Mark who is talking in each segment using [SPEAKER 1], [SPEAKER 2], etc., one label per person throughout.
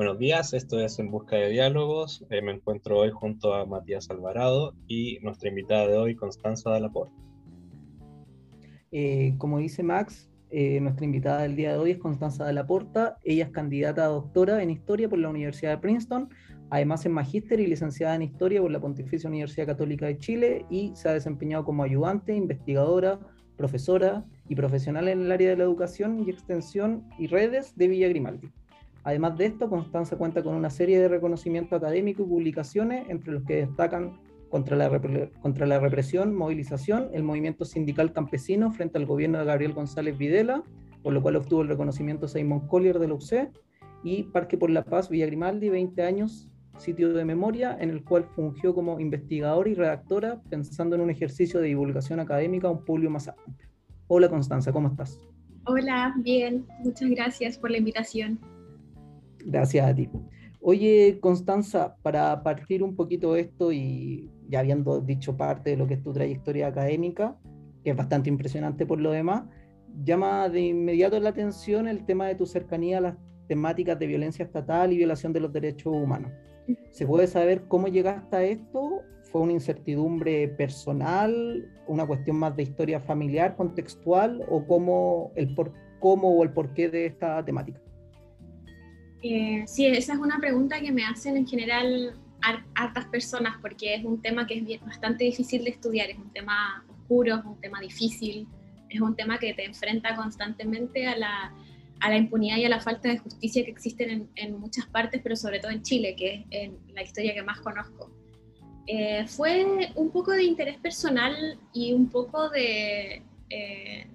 [SPEAKER 1] Buenos días, esto es En Busca de Diálogos. Eh, me encuentro hoy junto a Matías Alvarado y nuestra invitada de hoy, Constanza de la Porta.
[SPEAKER 2] Eh, como dice Max, eh, nuestra invitada del día de hoy es Constanza de la Porta. Ella es candidata a doctora en Historia por la Universidad de Princeton. Además es magíster y licenciada en Historia por la Pontificia Universidad Católica de Chile y se ha desempeñado como ayudante, investigadora, profesora y profesional en el área de la educación y extensión y redes de Villa Grimaldi. Además de esto, Constanza cuenta con una serie de reconocimientos académicos y publicaciones, entre los que destacan contra la, contra la represión, movilización, el movimiento sindical campesino frente al gobierno de Gabriel González Videla, por lo cual obtuvo el reconocimiento Simon Collier de la UC, y Parque por la Paz Villa Grimaldi, 20 años, sitio de memoria, en el cual fungió como investigadora y redactora, pensando en un ejercicio de divulgación académica a un público más amplio. Hola Constanza, ¿cómo estás?
[SPEAKER 3] Hola, bien, muchas gracias por la invitación.
[SPEAKER 2] Gracias a ti. Oye, Constanza, para partir un poquito esto y ya habiendo dicho parte de lo que es tu trayectoria académica, que es bastante impresionante por lo demás, llama de inmediato la atención el tema de tu cercanía a las temáticas de violencia estatal y violación de los derechos humanos. ¿Se puede saber cómo llegaste a esto? ¿Fue una incertidumbre personal, una cuestión más de historia familiar, contextual, o cómo, el por, cómo o el porqué de esta temática?
[SPEAKER 3] Eh, sí, esa es una pregunta que me hacen en general hartas personas porque es un tema que es bastante difícil de estudiar, es un tema oscuro, es un tema difícil, es un tema que te enfrenta constantemente a la, a la impunidad y a la falta de justicia que existen en, en, muchas partes, pero sobre todo en Chile, que es la historia que más conozco. Eh, fue un poco de interés personal y un poco de, eh,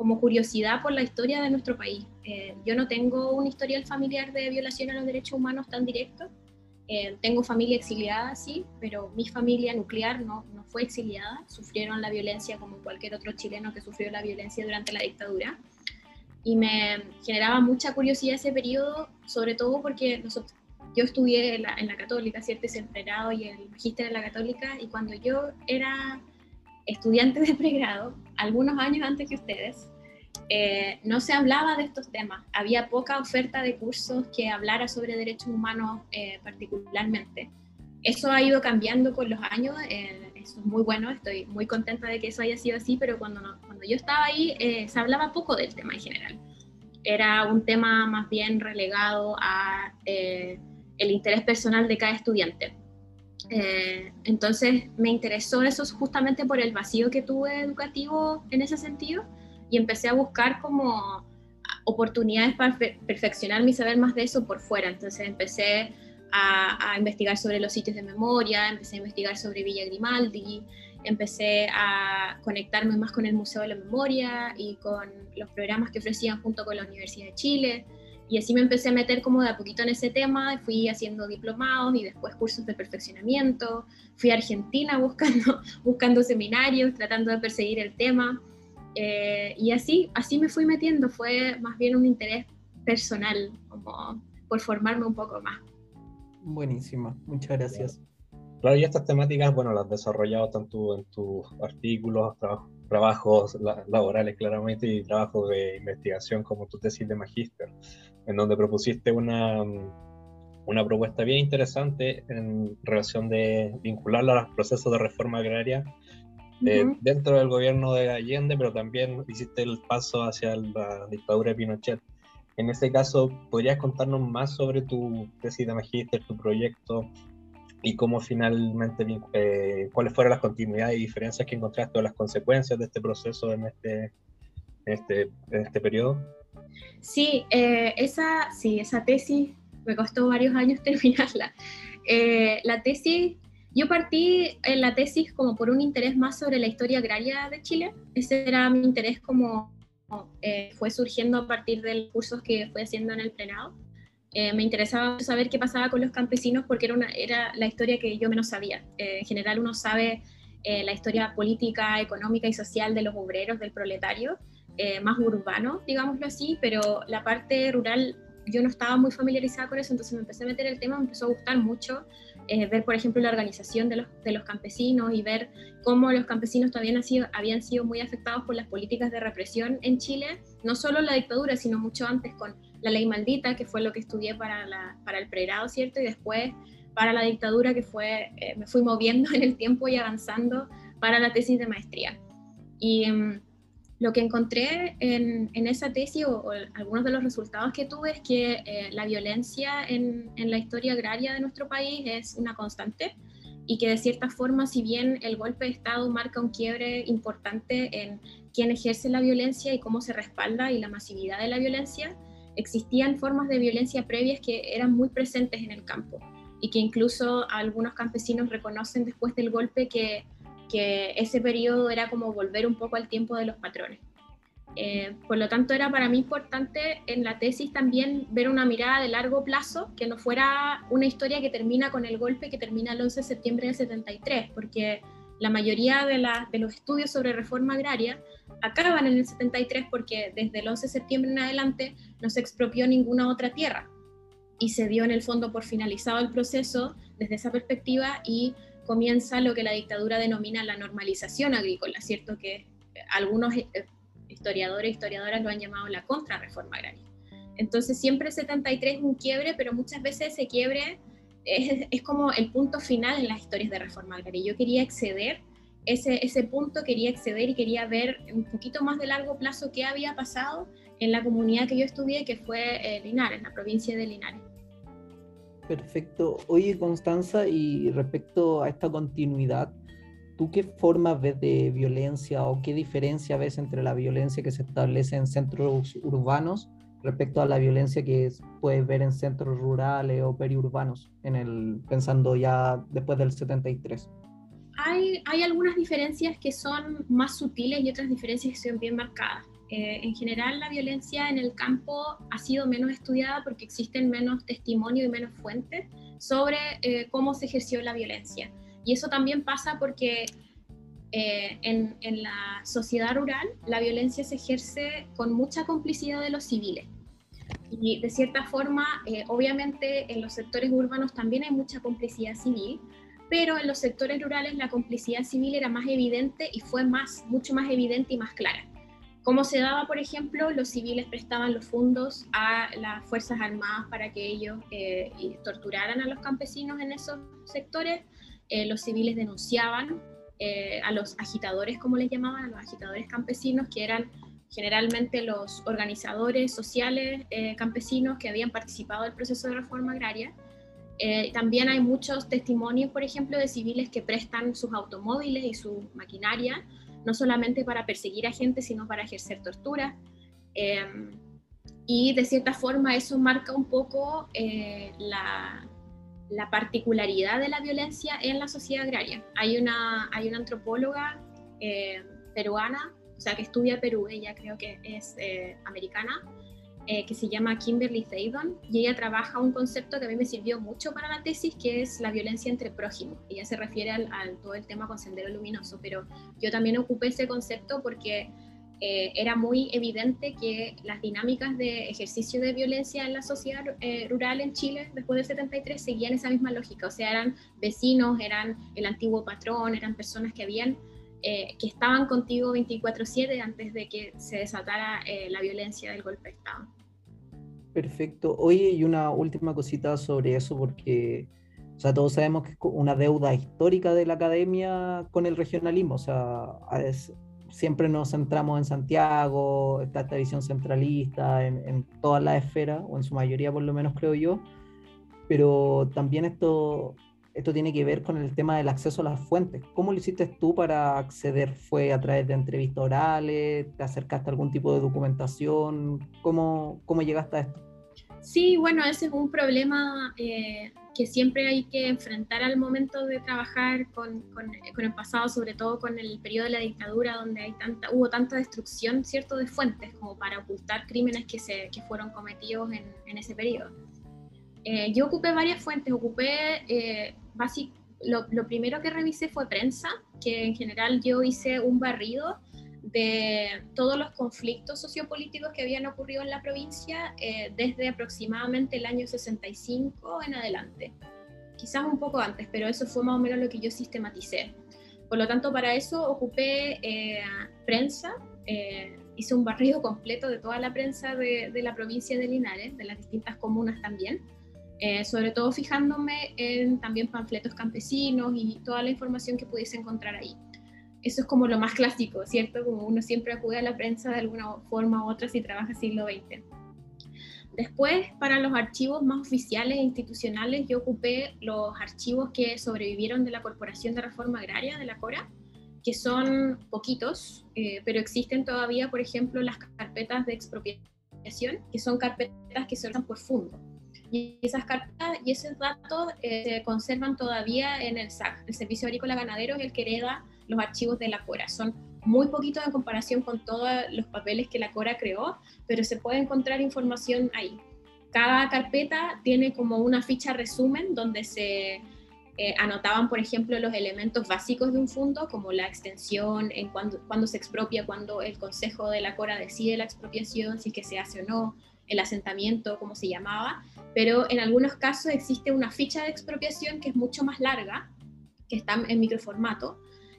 [SPEAKER 3] como curiosidad por la historia de nuestro país. Eh, yo no tengo un historial familiar de violación a los derechos humanos tan directo. Eh, tengo familia exiliada, sí, pero mi familia nuclear no, no fue exiliada. Sufrieron la violencia como cualquier otro chileno que sufrió la violencia durante la dictadura. Y me generaba mucha curiosidad ese periodo, sobre todo porque yo estudié en la, católica, ¿cierto? Entrenado y el magíster en la católica, y cuando yo era estudiante de pregrado, algunos años antes que ustedes, eh, no se hablaba de estos temas. Había poca oferta de cursos que hablara sobre derechos humanos eh, particularmente. Eso ha ido cambiando con los años, eh, eso es muy bueno, estoy muy contenta de que eso haya sido así, pero cuando, cuando yo estaba ahí se hablaba poco del tema en general. Era un tema más bien relegado a el interés personal de cada estudiante. Entonces me interesó eso justamente por el vacío que tuve educativo en ese sentido y empecé a buscar como oportunidades para perfeccionar mi saber más de eso por fuera. Entonces empecé a, investigar sobre los sitios de memoria, empecé a investigar sobre Villa Grimaldi, empecé a conectarme más con el Museo de la Memoria y con los programas que ofrecían junto con la Universidad de Chile. Y así me empecé a meter como de a poquito en ese tema, fui haciendo diplomados y después cursos de perfeccionamiento, fui a Argentina buscando, buscando seminarios, tratando de perseguir el tema. Eh, y así, así me fui metiendo, fue más bien un interés personal, como por formarme un poco más.
[SPEAKER 2] Buenísima, muchas gracias.
[SPEAKER 1] Claro, y estas temáticas, bueno, las has desarrollado tanto en tus artículos, trabajos laborales claramente y trabajos de investigación como tu tesis de magíster, en donde propusiste una, una propuesta bien interesante en relación de vincularla a los procesos de reforma agraria dentro del gobierno de Allende, pero también hiciste el paso hacia la dictadura de Pinochet. En este caso, ¿podrías contarnos más sobre tu tesis de magíster, tu proyecto y cómo finalmente, eh, cuáles fueron las continuidades y diferencias que encontraste o las consecuencias de este proceso en este, este, en este periodo?
[SPEAKER 3] Sí, eh, esa, sí, esa tesis me costó varios años terminarla. Eh, la tesis yo partí en la tesis como por un interés más sobre la historia agraria de Chile. Ese era mi interés como eh, fue surgiendo a partir de los cursos que fui haciendo en el plenado. Me interesaba saber qué pasaba con los campesinos porque era, la historia que yo menos sabía. En general uno sabe la historia política, económica y social de los obreros, del proletario, más urbano, digámoslo así, pero la parte rural yo no estaba muy familiarizada con eso, entonces me empecé a meter el tema, me empezó a gustar mucho eh, ver, por ejemplo, la organización de los, de los, campesinos y ver cómo los campesinos también han sido, habían sido muy afectados por las políticas de represión en Chile, no solo la dictadura, sino mucho antes con la ley maldita, que fue lo que estudié para, la, para el pregrado, ¿cierto? Y después para la dictadura, que fue, eh, me fui moviendo en el tiempo y avanzando para la tesis de maestría. Y em, lo que encontré en, esa tesis o, algunos de los resultados que tuve es que eh, la violencia en, en, la historia agraria de nuestro país es una constante y que de cierta forma, si bien el golpe de Estado marca un quiebre importante en quién ejerce la violencia y cómo se respalda y la masividad de la violencia, existían formas de violencia previas que eran muy presentes en el campo y que incluso algunos campesinos reconocen después del golpe que, que ese periodo era como volver un poco al tiempo de los patrones. Eh, por lo tanto, era para mí importante en la tesis también ver una mirada de largo plazo, que no fuera una historia que termina con el golpe que termina el 11 de septiembre del 73, porque la mayoría de, de los estudios sobre reforma agraria acaban en el 73 porque desde el 11 de septiembre en adelante no se expropió ninguna otra tierra y se dio en el fondo por finalizado el proceso desde esa perspectiva y comienza lo que la dictadura denomina la normalización agrícola, ¿cierto? Que algunos eh, historiadores e historiadoras lo han llamado la contrarreforma agraria. Entonces siempre 73 es un quiebre, pero muchas veces ese quiebre es, como el punto final en las historias de reforma agraria. Yo quería exceder ese, ese punto, quería exceder y quería ver un poquito más de largo plazo qué había pasado en la comunidad que yo estudié, que fue eh, Linares, la provincia de Linares.
[SPEAKER 2] Perfecto. Oye, Constanza, y respecto a esta continuidad, ¿tú qué formas ves de violencia o qué diferencia ves entre la violencia que se establece en centros urbanos respecto a la violencia que puedes ver en centros rurales o periurbanos, pensando ya después del 73?
[SPEAKER 3] Hay, hay algunas diferencias que son más sutiles y otras diferencias que son bien marcadas. Eh, en general la violencia en el campo ha sido menos estudiada porque existen menos testimonios y menos fuentes sobre eh, cómo se ejerció la violencia. Y eso también pasa porque eh, en, en, la sociedad rural la violencia se ejerce con mucha complicidad de los civiles. Y de cierta forma, obviamente en los sectores urbanos también hay mucha complicidad civil, pero en los sectores rurales la complicidad civil era más evidente y fue más, mucho más evidente y más clara. ¿Cómo se daba, por ejemplo? Los civiles prestaban los fondos a las Fuerzas Armadas para que ellos eh, torturaran a los campesinos en esos sectores. Eh, los civiles denunciaban eh, a los agitadores, como les llamaban, a los agitadores campesinos, que eran generalmente los organizadores sociales campesinos que habían participado del proceso de reforma agraria. también hay muchos testimonios, por ejemplo, de civiles que prestan sus automóviles y su maquinaria no solamente para perseguir a gente, sino para ejercer tortura. Em, y de cierta forma eso marca un poco eh, la, la, particularidad de la violencia en la sociedad agraria. Hay una, hay una antropóloga eh, peruana, o sea, que estudia Perú, ella creo que es eh, americana, eh, que se llama Kimberly Thaydon y ella trabaja un concepto que a mí me sirvió mucho para la tesis, que es la violencia entre prójimos. Ella se refiere al, todo el tema con Sendero Luminoso, pero yo también ocupé ese concepto porque eh, era muy evidente que las dinámicas de ejercicio de violencia en la sociedad eh, rural en Chile después del 73 seguían esa misma lógica, o sea, eran vecinos, eran el antiguo patrón, eran personas que habían que estaban contigo 24/7 antes de que se desatara la violencia del golpe de Estado.
[SPEAKER 2] Perfecto. Oye, y una última cosita sobre eso, porque o sea, todos sabemos que es una deuda histórica de la academia con el regionalismo. O sea, siempre nos centramos en Santiago, está esta visión centralista en, en todas las esferas, o en su mayoría por lo menos creo yo. Pero también esto, esto tiene que ver con el tema del acceso a las fuentes. ¿Cómo lo hiciste tú para acceder? ¿Fue a través de entrevistas orales? ¿Te acercaste a algún tipo de documentación? ¿Cómo, cómo llegaste a esto?
[SPEAKER 3] Sí, bueno, ese es un problema eh, que siempre hay que enfrentar al momento de trabajar con, con, el pasado, sobre todo con el periodo de la dictadura, donde hay tanta, hubo tanta destrucción, ¿cierto?, de fuentes como para ocultar crímenes que, se, que fueron cometidos en, en ese periodo. Eh, yo ocupé varias fuentes, ocupé, eh, lo, lo, primero que revisé fue prensa, que en general yo hice un barrido de todos los conflictos sociopolíticos que habían ocurrido en la provincia eh, desde aproximadamente el año 65 en adelante. Quizás un poco antes, pero eso fue más o menos lo que yo sistematicé. Por lo tanto, para eso ocupé prensa, hice un barrido completo de toda la prensa de, la provincia de Linares, de las distintas comunas también, eh, sobre todo fijándome en también panfletos campesinos y toda la información que pudiese encontrar ahí. Eso es como lo más clásico, ¿cierto? Como uno siempre acude a la prensa de alguna forma u otra si trabaja siglo XX. Después, para los archivos más oficiales e institucionales, yo ocupé los archivos que sobrevivieron de la Corporación de Reforma Agraria, de la CORA, que son poquitos, eh, pero existen todavía, por ejemplo, las carpetas de expropiación, que son carpetas que se por fondo. Y esas carpetas y esos datos eh, se conservan todavía en el SAC, el Servicio Agrícola Ganadero, es el que hereda los archivos de la CORA. Son muy poquitos en comparación con todos los papeles que la CORA creó, pero se puede encontrar información ahí. Cada carpeta tiene como una ficha resumen donde se eh, anotaban, por ejemplo, los elementos básicos de un fondo, como la extensión, en cuando, cuando se expropia, cuando el Consejo de la Cora decide la expropiación, si es que se hace o no, el asentamiento, como se llamaba, pero en algunos casos existe una ficha de expropiación que es mucho más larga, que está en microformato,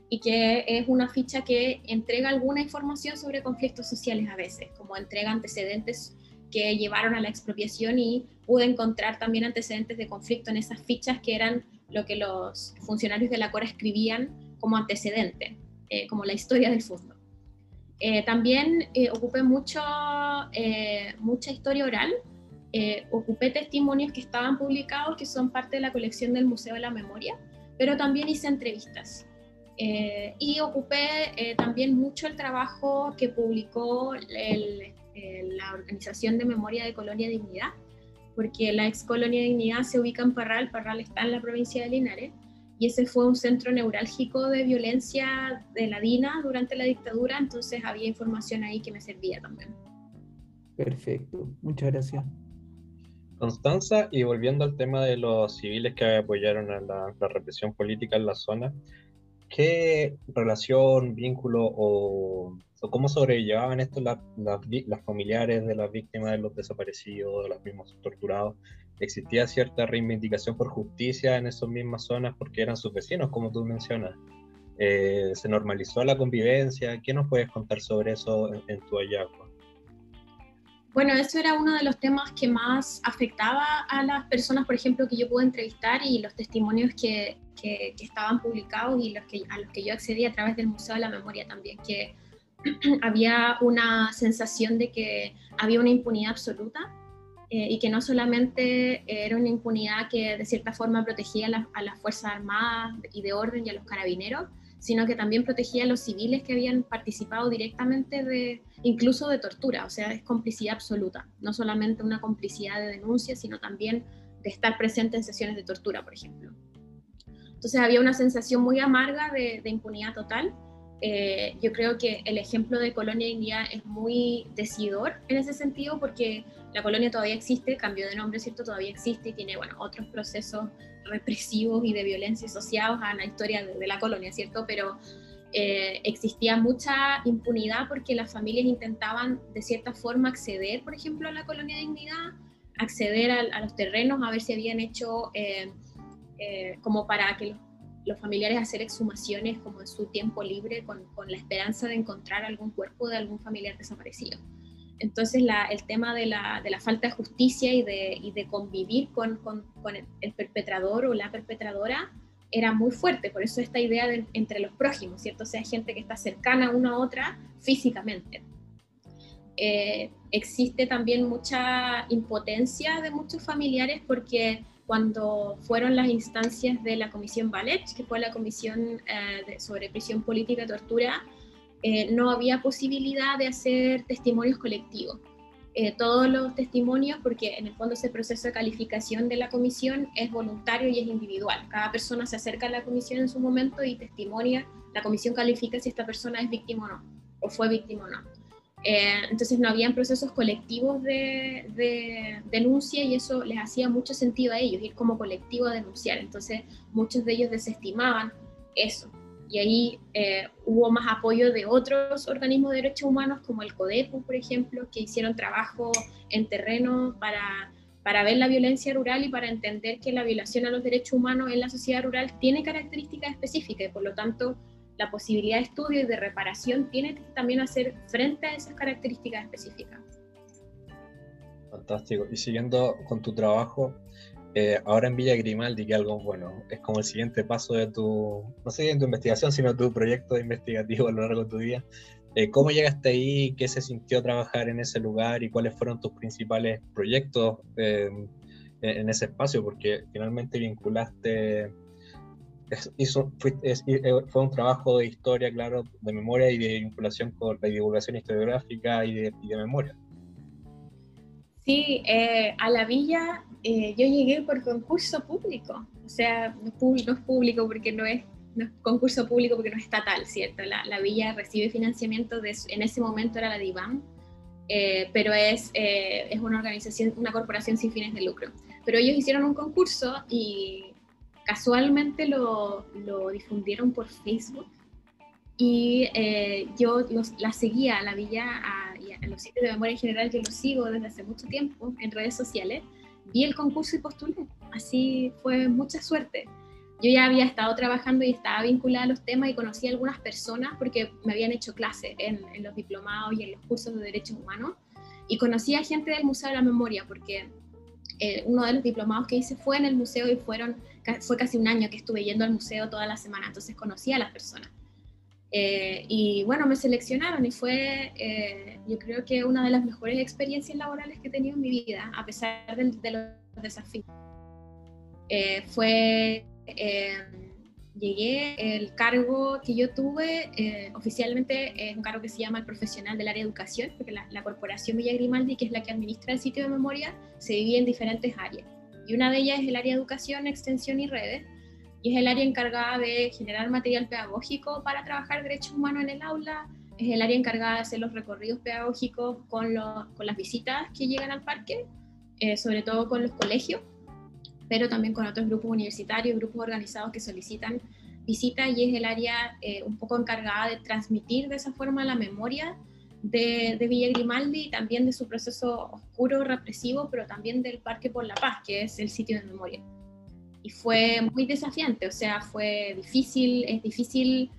[SPEAKER 3] y que es una ficha que entrega alguna información sobre conflictos sociales a veces, como entrega antecedentes que llevaron a la expropiación y pude encontrar también antecedentes de conflicto en esas fichas que eran lo que los funcionarios de la Cora escribían como antecedente, eh, como la historia del fondo. Eh, también eh, ocupé mucho, mucha historia oral, ocupé testimonios que estaban publicados, que son parte de la colección del Museo de la Memoria, pero también hice entrevistas. y ocupé también mucho el trabajo que publicó la Organización de Memoria de Colonia Dignidad, porque la ex colonia Dignidad se ubica en Parral, Parral está en la provincia de Linares, y ese fue un centro neurálgico de violencia de la DINA durante la dictadura, entonces había información ahí que me servía también.
[SPEAKER 2] Perfecto, muchas gracias.
[SPEAKER 1] Constanza, y volviendo al tema de los civiles que apoyaron a la, represión política en la zona, ¿qué relación, vínculo o cómo sobrellevaban esto las, familiares de las víctimas de los desaparecidos, de los mismos torturados. Existía cierta reivindicación por justicia en esas mismas zonas porque eran sus vecinos, como tú mencionas. Eh, se normalizó la convivencia. ¿Qué nos puedes contar sobre eso en, tu hallazgo?
[SPEAKER 3] Bueno, eso era uno de los temas que más afectaba a las personas, por ejemplo, que yo pude entrevistar y los testimonios que, que, estaban publicados y los que, a los que yo accedí a través del Museo de la Memoria también, que había una sensación de que había una impunidad absoluta eh, y que no solamente era una impunidad que de cierta forma protegía a, las Fuerzas Armadas y de orden y a los carabineros, sino que también protegía a los civiles que habían participado directamente de, incluso de tortura, o sea, es complicidad absoluta, no solamente una complicidad de denuncia, sino también de estar presente en sesiones de tortura, por ejemplo. Entonces había una sensación muy amarga de, de impunidad total eh, yo creo que el ejemplo de Colonia India es muy decidor en ese sentido porque la colonia todavía existe, cambio de nombre, ¿cierto? Todavía existe y tiene, bueno, otros procesos represivos y de violencia asociados a la historia de, la colonia, ¿cierto? Pero eh, existía mucha impunidad porque las familias intentaban de cierta forma acceder, por ejemplo, a la colonia de dignidad, acceder a, los terrenos, a ver si habían hecho eh, como para que los familiares hacer exhumaciones como en su tiempo libre con, la esperanza de encontrar algún cuerpo de algún familiar desaparecido. Entonces el tema de la, falta de justicia y de, convivir con, con, con, el perpetrador o la perpetradora era muy fuerte, por eso esta idea de, entre los prójimos, ¿cierto? O sea, gente que está cercana una a otra físicamente. Eh, existe también mucha impotencia de muchos familiares porque cuando fueron las instancias de la Comisión Ballet, que fue la Comisión eh, sobre Prisión Política y Tortura, eh, no había posibilidad de hacer testimonios colectivos. Eh, todos los testimonios, porque en el fondo ese proceso de calificación de la comisión es voluntario y es individual. Cada persona se acerca a la comisión en su momento y testimonia, la comisión califica si esta persona es víctima o no, o fue víctima o no. Eh, entonces no habían procesos colectivos de, denuncia y eso les hacía mucho sentido a ellos, ir como colectivo a denunciar. Entonces muchos de ellos desestimaban eso. Y ahí eh, hubo más apoyo de otros organismos de derechos humanos como el CODEPU, por ejemplo, que hicieron trabajo en terreno para, para ver la violencia rural y para entender que la violación a los derechos humanos en la sociedad rural tiene características específicas y por lo tanto la posibilidad de estudio y de reparación tiene que también hacer frente a esas características específicas.
[SPEAKER 1] Fantástico. Y siguiendo con tu trabajo, eh, ahora en Villa Grimaldi, que algo bueno, es como el siguiente paso de tu, no sé, de tu investigación, sino tu proyecto investigativo a lo largo de tu día. Eh, ¿Cómo llegaste ahí? ¿Qué se sintió trabajar en ese lugar? ¿Y cuáles fueron tus principales proyectos eh, en ese espacio? Porque finalmente vinculaste, hizo, fue, fue, un trabajo de historia, claro, de memoria y de vinculación con la divulgación historiográfica y de, y de memoria.
[SPEAKER 3] Sí, a la villa eh, yo llegué por concurso público, o sea, no, es público porque no es, concurso público porque no es estatal, ¿cierto? La, villa recibe financiamiento, de, en ese momento era la DIVAM, eh, pero es, eh, es una organización, una corporación sin fines de lucro. Pero ellos hicieron un concurso y casualmente lo, lo difundieron por Facebook y yo los, la seguía a la villa a, y a los sitios de memoria en general, yo los sigo desde hace mucho tiempo en redes sociales vi el concurso y postulé. Así fue mucha suerte. Yo ya había estado trabajando y estaba vinculada a los temas y conocí a algunas personas porque me habían hecho clase en, los diplomados y en los cursos de derechos humanos. Y conocí a gente del Museo de la Memoria porque eh, uno de los diplomados que hice fue en el museo y fueron, fue casi un año que estuve yendo al museo toda la semana, entonces conocí a las personas. Eh, y bueno, me seleccionaron y fue, eh, yo creo que una de las mejores experiencias laborales que he tenido en mi vida, a pesar de, los desafíos. Eh, fue, llegué, el cargo que yo tuve oficialmente es un cargo que se llama el profesional del área de educación, porque la, la Corporación Villa Grimaldi, que es la que administra el sitio de memoria, se divide en diferentes áreas. Y una de ellas es el área de educación, extensión y redes y es el área encargada de generar material pedagógico para trabajar derechos humanos en el aula, es el área encargada de hacer los recorridos pedagógicos con, las visitas que llegan al parque, eh, sobre todo con los colegios, pero también con otros grupos universitarios, grupos organizados que solicitan visitas y es el área eh, un poco encargada de transmitir de esa forma la memoria de, de, Villa Grimaldi y también de su proceso oscuro, represivo, pero también del Parque por la Paz, que es el sitio de memoria y fue muy desafiante, o sea, fue difícil, es difícil,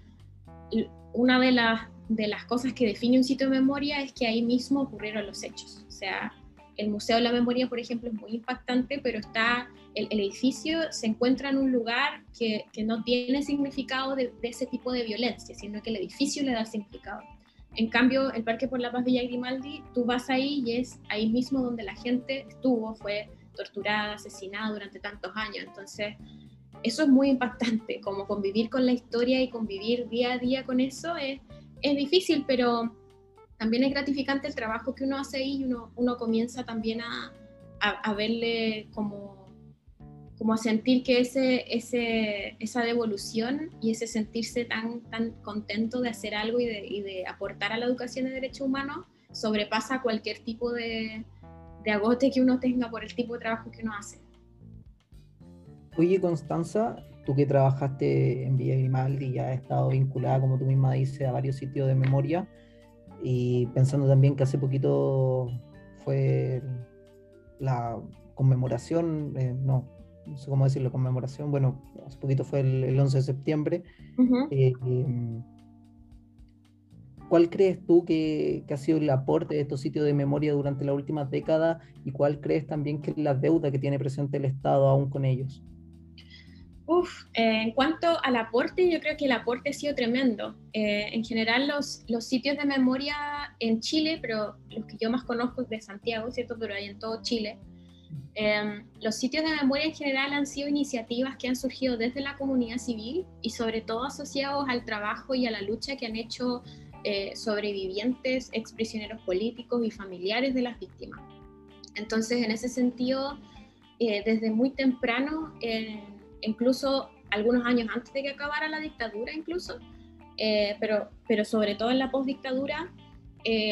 [SPEAKER 3] una de las, de las cosas que define un sitio de memoria es que ahí mismo ocurrieron los hechos, o sea, el Museo de la Memoria, por ejemplo, es muy impactante, pero está, el, edificio se encuentra en un lugar que, que no tiene significado de, de, ese tipo de violencia, sino que el edificio le da significado. En cambio, el Parque por la Paz Villa Grimaldi, tú vas ahí y es ahí mismo donde la gente estuvo, fue torturada, asesinada durante tantos años. Entonces, eso es muy impactante, como convivir con la historia y convivir día a día con eso es, es difícil, pero también es gratificante el trabajo que uno hace ahí y uno, uno comienza también a, a, verle como, como a sentir que ese, ese, esa devolución y ese sentirse tan, tan contento de hacer algo y de, y de aportar a la educación de derechos humanos sobrepasa cualquier tipo de, de agote que uno tenga por el tipo de trabajo que uno hace.
[SPEAKER 2] Oye, Constanza, tú que trabajaste en Villa Grimaldi y ya has estado vinculada, como tú misma dices, a varios sitios de memoria, y pensando también que hace poquito fue la conmemoración, eh, no, no sé cómo decirlo, conmemoración, bueno, hace poquito fue el, 11 de septiembre. ¿Cuál crees tú que, ha sido el aporte de estos sitios de memoria durante las últimas décadas y cuál crees también que es la deuda que tiene presente el Estado aún con ellos?
[SPEAKER 3] Uf, eh, en cuanto al aporte, yo creo que el aporte ha sido tremendo. Eh, en general, los, los sitios de memoria en Chile, pero los que yo más conozco es de Santiago, ¿cierto? Pero hay en todo Chile. Em, los sitios de memoria en general han sido iniciativas que han surgido desde la comunidad civil y sobre todo asociados al trabajo y a la lucha que han hecho eh, sobrevivientes, exprisioneros políticos y familiares de las víctimas. Entonces, en ese sentido, eh, desde muy temprano, eh, incluso algunos años antes de que acabara la dictadura, incluso, pero, pero sobre todo en la postdictadura,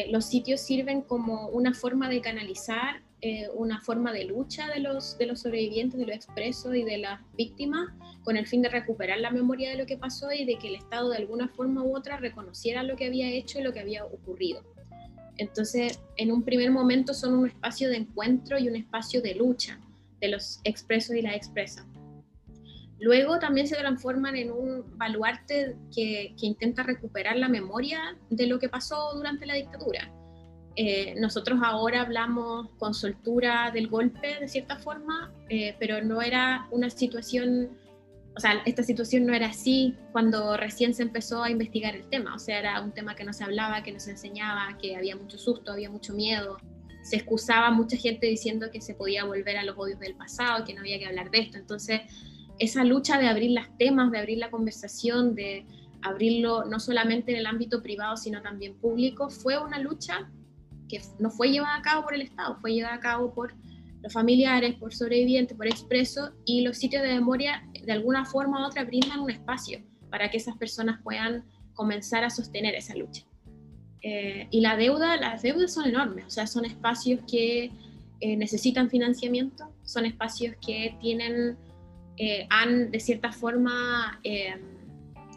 [SPEAKER 3] los sitios sirven como una forma de canalizar eh, una forma de lucha de los, de los sobrevivientes, de los expresos y de las víctimas, con el fin de recuperar la memoria de lo que pasó y de que el Estado de alguna forma u otra reconociera lo que había hecho y lo que había ocurrido. Entonces, en un primer momento son un espacio de encuentro y un espacio de lucha de los expresos y las expresas. Luego también se transforman en un baluarte que, que intenta recuperar la memoria de lo que pasó durante la dictadura. Eh, nosotros ahora hablamos con soltura del golpe de cierta forma, eh, pero no era una situación, o sea, esta situación no era así cuando recién se empezó a investigar el tema, o sea, era un tema que no se hablaba, que no se enseñaba, que había mucho susto, había mucho miedo, se excusaba mucha gente diciendo que se podía volver a los odios del pasado, que no había que hablar de esto, entonces esa lucha de abrir las temas, de abrir la conversación, de abrirlo no solamente en el ámbito privado, sino también público, fue una lucha que no fue llevada a cabo por el Estado, fue llevada a cabo por los familiares, por sobrevivientes, por expresos, y los sitios de memoria de alguna forma u otra brindan un espacio para que esas personas puedan comenzar a sostener esa lucha. Eh, y la deuda, las deudas son enormes, o sea, son espacios que eh, necesitan financiamiento, son espacios que tienen, eh, han de cierta forma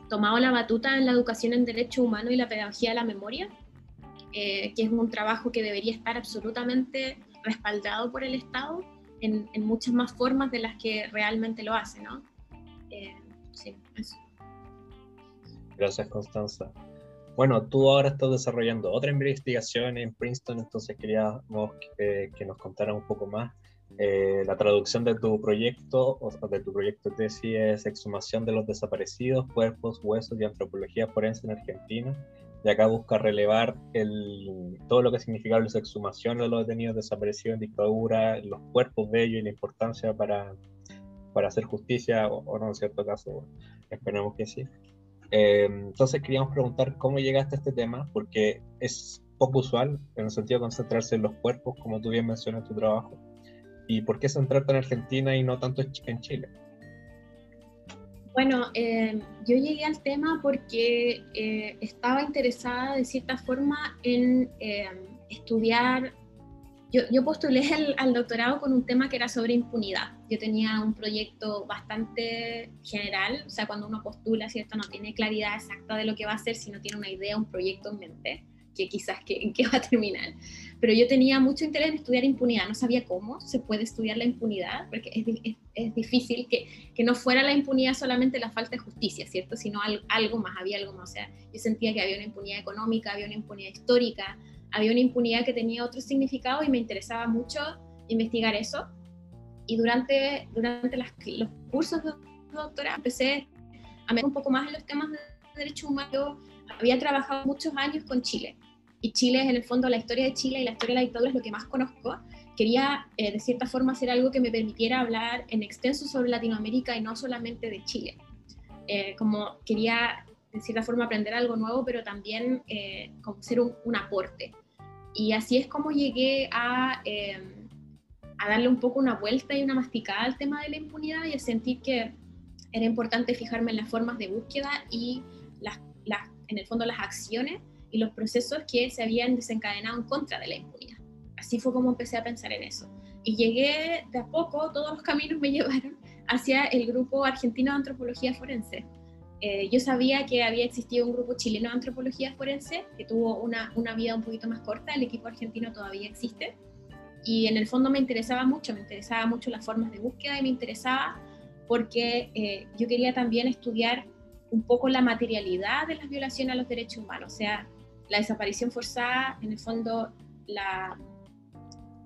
[SPEAKER 3] tomado la batuta en la educación en derecho humano y la pedagogía de la memoria, eh, que es un trabajo que debería estar absolutamente respaldado por el Estado en, muchas más formas de las que realmente lo hace, ¿no? Eh, sí, eso.
[SPEAKER 1] Gracias, Constanza. Bueno, tú ahora estás desarrollando otra investigación en Princeton, entonces queríamos que, que nos contaras un poco más. Eh, la traducción de tu proyecto, o de tu proyecto tesis es Exhumación de los desaparecidos, cuerpos, huesos y antropología forense en Argentina, y acá busca relevar el, todo lo que significaba la exhumación de los detenidos desaparecidos en dictadura, los cuerpos de ellos y la importancia para, para hacer justicia, o, no en cierto caso, esperamos que sí. Eh, entonces queríamos preguntar cómo llegaste a este tema, porque es poco usual en el sentido de concentrarse en los cuerpos, como tú bien mencionas en tu trabajo, y por qué centrarte en Argentina y no tanto en Chile.
[SPEAKER 3] Bueno, eh, yo llegué al tema porque eh, estaba interesada de cierta forma en eh, estudiar. Yo, yo postulé al doctorado con un tema que era sobre impunidad. Yo tenía un proyecto bastante general, o sea, cuando uno postula, ¿cierto? No tiene claridad exacta de lo que va a hacer, sino tiene una idea, un proyecto en mente que quizás que, en qué va a terminar. Pero yo tenía mucho interés en estudiar impunidad, no sabía cómo se puede estudiar la impunidad, porque es, es, difícil que, que, no fuera la impunidad solamente la falta de justicia, ¿cierto? Sino algo más, había algo más. O sea, yo sentía que había una impunidad económica, había una impunidad histórica, había una impunidad que tenía otro significado y me interesaba mucho investigar eso. Y durante, durante las, los cursos de doctorado empecé a meter un poco más en los temas de derechos humanos. Había trabajado muchos años con Chile y Chile es en el fondo la historia de Chile y la historia de la dictadura es lo que más conozco, quería eh, de cierta forma hacer algo que me permitiera hablar en extenso sobre Latinoamérica y no solamente de Chile. Eh, como quería de cierta forma aprender algo nuevo, pero también eh, como ser un, aporte. Y así es como llegué a, a darle un poco una vuelta y una masticada al tema de la impunidad y a sentir que era importante fijarme en las formas de búsqueda y en el fondo las acciones y los procesos que se habían desencadenado en contra de la impunidad. Así fue como empecé a pensar en eso. Y llegué de a poco, todos los caminos me llevaron hacia el grupo argentino de antropología forense. Eh, yo sabía que había existido un grupo chileno de antropología forense que tuvo una, una vida un poquito más corta, el equipo argentino todavía existe, y en el fondo me interesaba mucho, me interesaba mucho las formas de búsqueda y me interesaba porque eh, yo quería también estudiar un poco la materialidad de las violaciones a los derechos humanos, o sea, la desaparición forzada, en el fondo, la,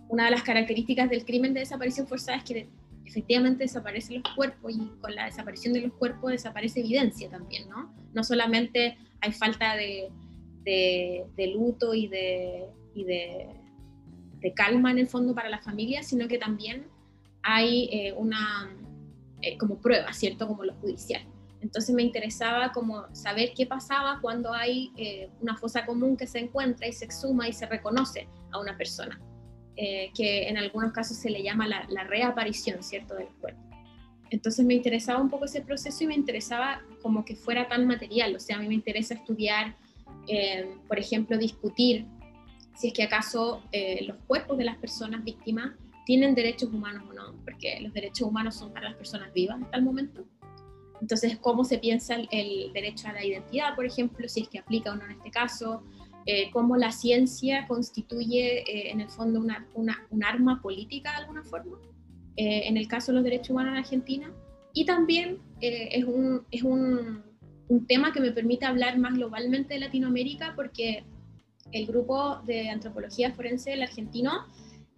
[SPEAKER 3] una de las características del crimen de desaparición forzada es que efectivamente desaparecen los cuerpos y con la desaparición de los cuerpos desaparece evidencia también, ¿no? No solamente hay falta de, luto y, de, y de, calma en el fondo para la familia, sino que también hay eh, una, eh, como prueba, ¿cierto? Como lo judicial. Entonces me interesaba como saber qué pasaba cuando hay eh, una fosa común que se encuentra y se exhuma y se reconoce a una persona, eh, que en algunos casos se le llama la, reaparición, ¿cierto?, del cuerpo. Entonces me interesaba un poco ese proceso y me interesaba como que fuera tan material, o sea, a mí me interesa estudiar, eh, por ejemplo, discutir si es que acaso los cuerpos de las personas víctimas tienen derechos humanos o no, porque los derechos humanos son para las personas vivas hasta el momento entonces, cómo se piensa el, derecho a la identidad, por ejemplo, si es que aplica o no en este caso, eh, cómo la ciencia constituye eh, en el fondo una, una, un arma política de alguna forma, eh, en el caso de los derechos humanos en Argentina, Y también eh, es, un, es un, un, tema que me permite hablar más globalmente de Latinoamérica porque el grupo de antropología forense del argentino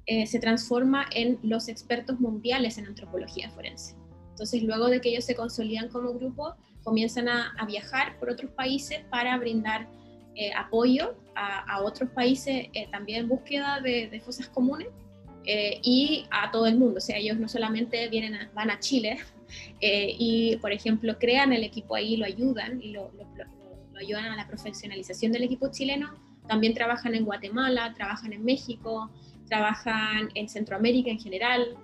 [SPEAKER 3] eh, se transforma en los expertos mundiales en antropología forense. Entonces, luego de que ellos se consolidan como grupo, comienzan a, a viajar por otros países para brindar eh, apoyo a, otros países eh, también en búsqueda de, fosas comunes eh, y a todo el mundo. O sea, ellos no solamente vienen van a Chile y, por ejemplo, crean el equipo ahí, lo ayudan y lo, lo, ayudan a la profesionalización del equipo chileno. También trabajan en Guatemala, trabajan en México, trabajan en Centroamérica en general,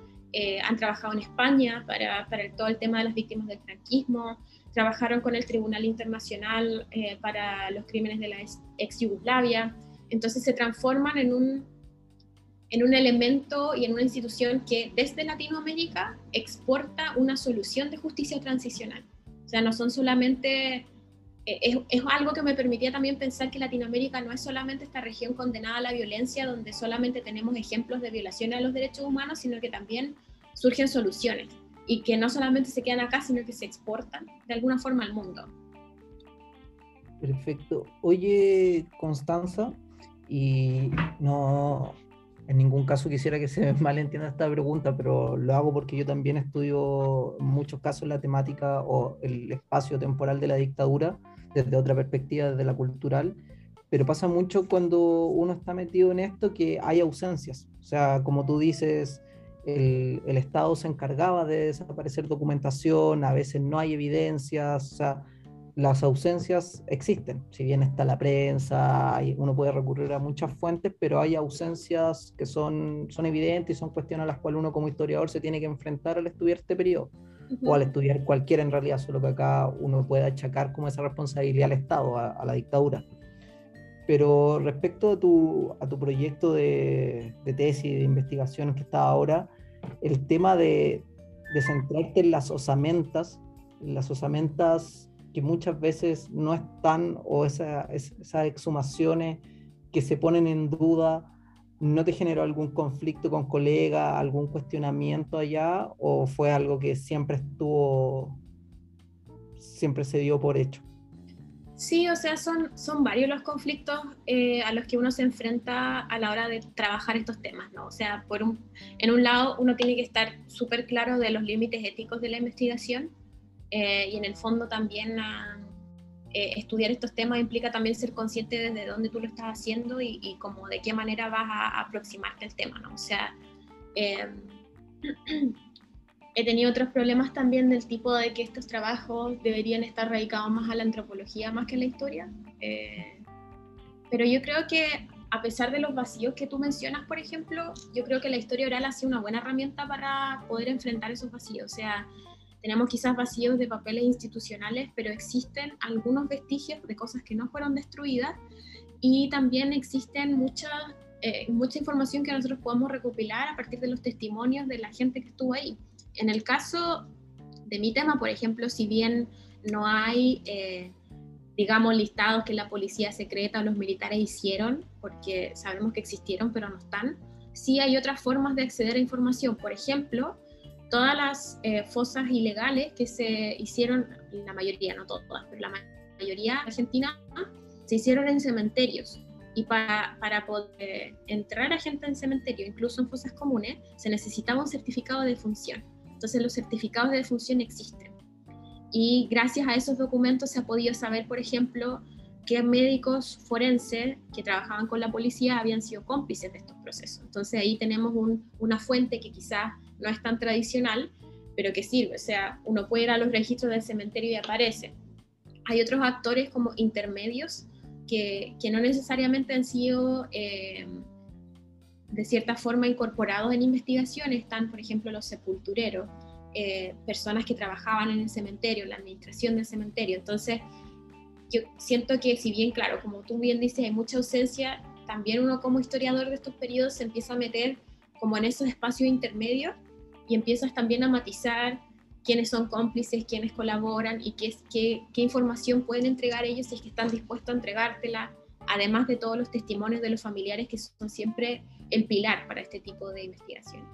[SPEAKER 3] han trabajado en España para, para, todo el tema de las víctimas del franquismo, trabajaron con el Tribunal Internacional eh, para los Crímenes de la ex Yugoslavia, entonces se transforman en un, en un elemento y en una institución que desde Latinoamérica exporta una solución de justicia transicional. O sea, no son solamente, eh, es, es, algo que me permitía también pensar que Latinoamérica no es solamente esta región condenada a la violencia, donde solamente tenemos ejemplos de violaciones a los derechos humanos, sino que también surgen soluciones y que no solamente se quedan acá, sino que se exportan de alguna forma al mundo.
[SPEAKER 2] Perfecto. Oye, Constanza, y no en ningún caso quisiera que se malentienda esta pregunta, pero lo hago porque yo también estudio en muchos casos la temática o el espacio temporal de la dictadura desde otra perspectiva, desde la cultural, pero pasa mucho cuando uno está metido en esto que hay ausencias. O sea, como tú dices, el, Estado se encargaba de desaparecer documentación, a veces no hay evidencias, las ausencias existen, si bien está la prensa, uno puede recurrir a muchas fuentes, pero hay ausencias que son, son evidentes y son cuestiones a las cuales uno como historiador se tiene que enfrentar al estudiar este periodo, o al estudiar cualquiera en realidad, solo que acá uno puede achacar como esa responsabilidad al Estado, a, la dictadura. Pero respecto a tu, a tu proyecto de, de tesis, de investigación que está ahora, el tema de, centrarte en las osamentas, las osamentas que muchas veces no están, o esas exhumaciones que se ponen en duda, ¿no te generó algún conflicto con colegas, algún cuestionamiento allá, o fue algo que siempre estuvo, siempre se dio por hecho?
[SPEAKER 3] Sí, o sea, son, son varios los conflictos eh, a los que uno se enfrenta a la hora de trabajar estos temas, ¿no? O sea, por un, en un lado uno tiene que estar súper claro de los límites éticos de la investigación eh, y en el fondo también eh, estudiar estos temas implica también ser consciente desde dónde tú lo estás haciendo y, y como de qué manera vas a, aproximarte al tema, ¿no? O sea, he tenido otros problemas también del tipo de que estos trabajos deberían estar radicados más a la antropología más que a la historia. Eh, pero yo creo que a pesar de los vacíos que tú mencionas, por ejemplo, yo creo que la historia oral ha sido una buena herramienta para poder enfrentar esos vacíos. O sea, tenemos quizás vacíos de papeles institucionales, pero existen algunos vestigios de cosas que no fueron destruidas y también existen mucha, eh, mucha información que nosotros podemos recopilar a partir de los testimonios de la gente que estuvo ahí en el caso de mi tema, por ejemplo, si bien no hay, eh, digamos, listados que la policía secreta o los militares hicieron, porque sabemos que existieron, pero no están, sí hay otras formas de acceder a información. Por ejemplo, todas las eh, fosas ilegales que se hicieron, la mayoría, no todas, pero la mayoría argentina, se hicieron en cementerios. Y para, para, poder entrar a gente en cementerio, incluso en fosas comunes, se necesitaba un certificado de función. Entonces los certificados de defunción existen. Y gracias a esos documentos se ha podido saber, por ejemplo, qué médicos forenses que trabajaban con la policía habían sido cómplices de estos procesos. Entonces ahí tenemos una fuente que quizás no es tan tradicional, pero que sirve. O sea, uno puede ir a los registros del cementerio y aparece. Hay otros actores como intermedios que, que no necesariamente han sido... Eh, de cierta forma incorporados en investigaciones están, por ejemplo, los sepultureros, eh, personas que trabajaban en el cementerio, la administración del cementerio. Entonces, yo siento que si bien, claro, como tú bien dices, hay mucha ausencia, también uno como historiador de estos periodos se empieza a meter como en esos espacios intermedios y empiezas también a matizar quiénes son cómplices, quiénes colaboran y qué, qué, qué información pueden entregar ellos si es que están dispuestos a entregártela, además de todos los testimonios de los familiares que son siempre el pilar para este tipo de investigación.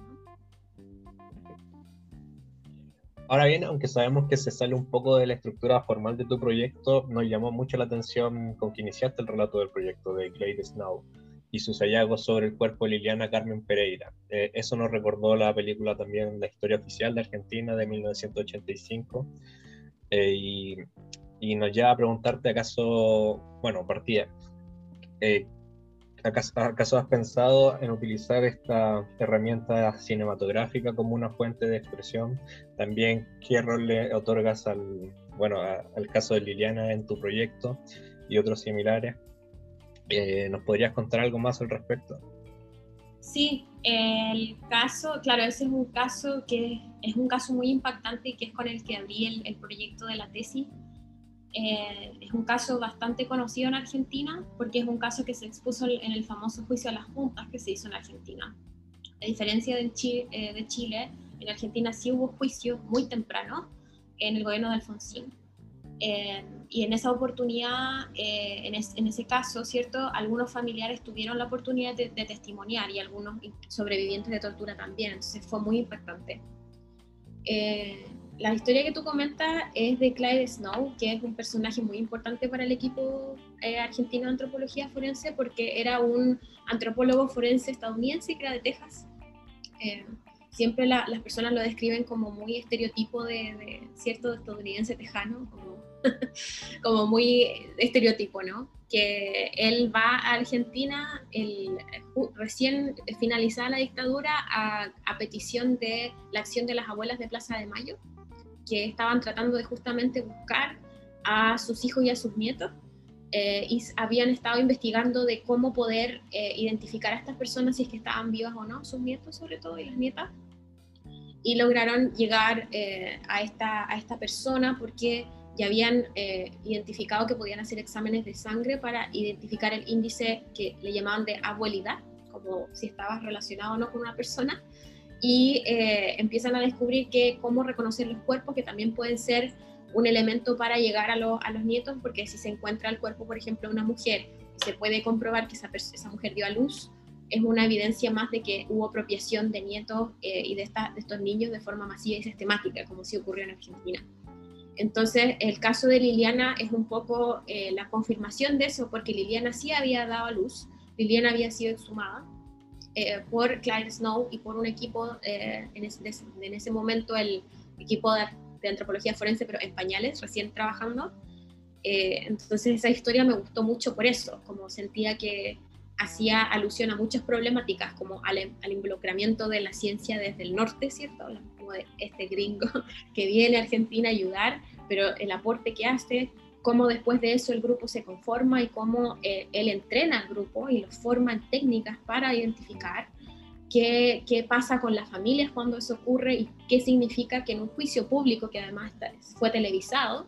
[SPEAKER 1] Ahora bien, aunque sabemos que se sale un poco de la estructura formal de tu proyecto, nos llamó mucho la atención con que iniciaste el relato del proyecto de Glade Snow y sus hallazgos sobre el cuerpo de Liliana Carmen Pereira. Eh, eso nos recordó la película también La historia oficial de Argentina de 1985 eh, y, y, nos lleva a preguntarte acaso, bueno, partía, eh, ¿acaso, has pensado en utilizar esta herramienta cinematográfica como una fuente de expresión? También, ¿qué rol le otorgas al, bueno, al caso de Liliana en tu proyecto y otros similares? Eh, ¿Nos podrías contar algo más al respecto?
[SPEAKER 3] Sí, el caso, claro, ese es un caso que es un caso muy impactante y que es con el que abrí el, proyecto de la tesis. Eh, es un caso bastante conocido en Argentina porque es un caso que se expuso en el famoso juicio a las juntas que se hizo en Argentina. A diferencia de Chile, eh, de Chile en Argentina sí hubo juicio muy temprano en el gobierno de Alfonsín eh, y en esa oportunidad, eh, en, ese caso, ¿cierto? Algunos familiares tuvieron la oportunidad de, testimoniar y algunos sobrevivientes de tortura también, entonces fue muy impactante. Eh, la historia que tú comentas es de Clyde Snow, que es un personaje muy importante para el equipo argentino de antropología forense porque era un antropólogo forense estadounidense que era de Texas. siempre las personas lo describen como muy estereotipo de, de cierto estadounidense tejano, como como muy estereotipo, ¿no? Que él va a Argentina el, recién finalizada la dictadura a, petición de la acción de las abuelas de Plaza de Mayo, que estaban tratando de justamente buscar a sus hijos y a sus nietos. Eh, y habían estado investigando de cómo poder eh, identificar a estas personas si es que estaban vivas o no, sus nietos sobre todo y las nietas, y lograron llegar eh, a, esta, a esta persona porque ya habían eh, identificado que podían hacer exámenes de sangre para identificar el índice que le llamaban de abuelidad, como si estabas relacionado o no con una persona, y eh, empiezan a descubrir que cómo reconocer los cuerpos, que también pueden ser un elemento para llegar a, a los nietos, porque si se encuentra el cuerpo, por ejemplo, de una mujer, se puede comprobar que esa, esa mujer dio a luz, es una evidencia más de que hubo apropiación de nietos eh, y de, esta, de estos niños de forma masiva y sistemática, como sí ocurrió en Argentina. Entonces, el caso de Liliana es un poco eh, la confirmación de eso, porque Liliana sí había dado a luz, Liliana había sido exhumada eh, por Clyde Snow y por un equipo, eh, en, ese, momento el equipo de, antropología forense, pero en pañales, recién trabajando. entonces, esa historia me gustó mucho por eso, como sentía que hacía alusión a muchas problemáticas, como al involucramiento de la ciencia desde el norte, ¿cierto? Este gringo que viene a Argentina a ayudar, pero el aporte que hace, cómo después de eso el grupo se conforma y cómo eh, él entrena al grupo y lo forma en técnicas para identificar qué, qué, pasa con las familias cuando eso ocurre y qué significa que en un juicio público, que además fue televisado,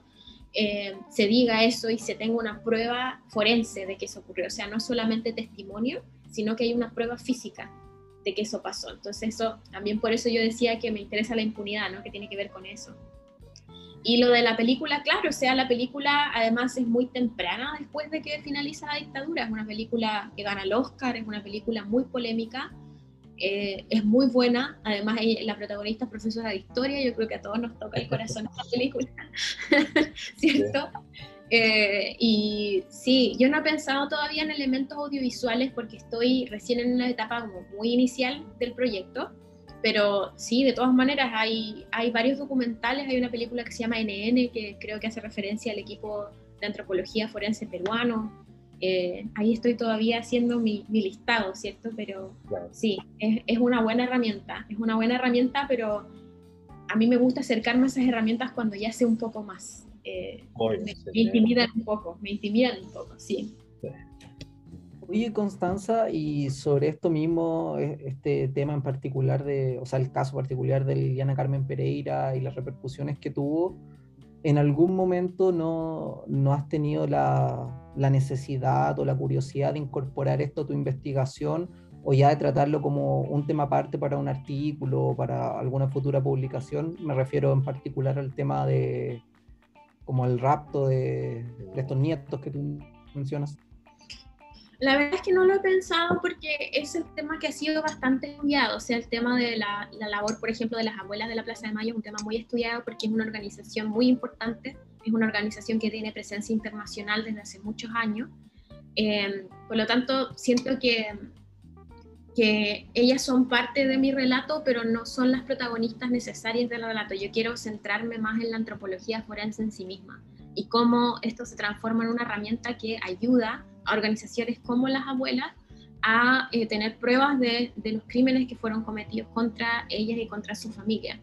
[SPEAKER 3] eh, se diga eso y se tenga una prueba forense de que eso ocurrió. O sea, no solamente testimonio, sino que hay una prueba física de que eso pasó. Entonces eso, también por eso yo decía que me interesa la impunidad, ¿no? Que tiene que ver con eso. Y lo de la película, claro, o sea, la película además es muy temprana después de que finaliza la dictadura, es una película que gana el Oscar, es una película muy polémica, eh, es muy buena, además la protagonista es profesora de historia, yo creo que a todos nos toca el corazón esta película, ¿cierto? Eh, y sí, yo no he pensado todavía en elementos audiovisuales porque estoy recién en una etapa como muy inicial del proyecto, pero sí, de todas maneras hay, hay varios documentales, hay una película que se llama NN que creo que hace referencia al equipo de antropología forense peruano. Eh, ahí estoy todavía haciendo mi, mi listado, ¿cierto? Pero sí, es, es una buena herramienta, es una buena herramienta, pero a mí me gusta acercarme a esas herramientas cuando ya sé un poco más eh, me, intimidan un poco, me intimidan un poco, sí.
[SPEAKER 2] Oye, Constanza, y sobre esto mismo, e, este tema en particular, de, o sea, el caso particular de Liliana Carmen Pereira y las repercusiones que tuvo, ¿en algún momento no, no has tenido la, la, necesidad o la curiosidad de incorporar esto a tu investigación o ya de tratarlo como un tema aparte para un artículo o para alguna futura publicación? Me refiero en particular al tema de como el rapto de, estos nietos que tú mencionas?
[SPEAKER 3] La verdad es que no lo he pensado porque es el tema que ha sido bastante estudiado, o sea, el tema de la, labor, por ejemplo, de las abuelas de la Plaza de Mayo es un tema muy estudiado porque es una organización muy importante, es una organización que tiene presencia internacional desde hace muchos años, eh, por lo tanto, siento que, que ellas son parte de mi relato, pero no son las protagonistas necesarias del relato. Yo quiero centrarme más en la antropología forense en sí misma y cómo esto se transforma en una herramienta que ayuda a organizaciones como las abuelas a eh, tener pruebas de, los crímenes que fueron cometidos contra ellas y contra su familia.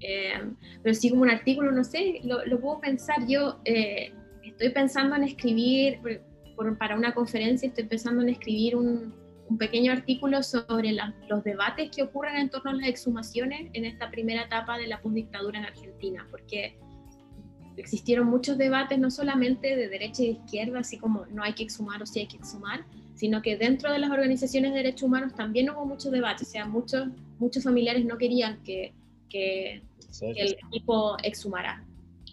[SPEAKER 3] Eh, pero sí como un artículo, no sé, lo, lo puedo pensar. Yo eh, estoy pensando en escribir, para una conferencia, estoy pensando en escribir un, un pequeño artículo sobre los debates que ocurren en torno a las exhumaciones en esta primera etapa de la postdictadura en Argentina, porque existieron muchos debates, no solamente de derecha y de izquierda, así como no hay que exhumar o sí hay que exhumar, sino que dentro de las organizaciones de derechos humanos también hubo muchos debates, o sea, muchos, muchos familiares no querían que, que, el equipo exhumara,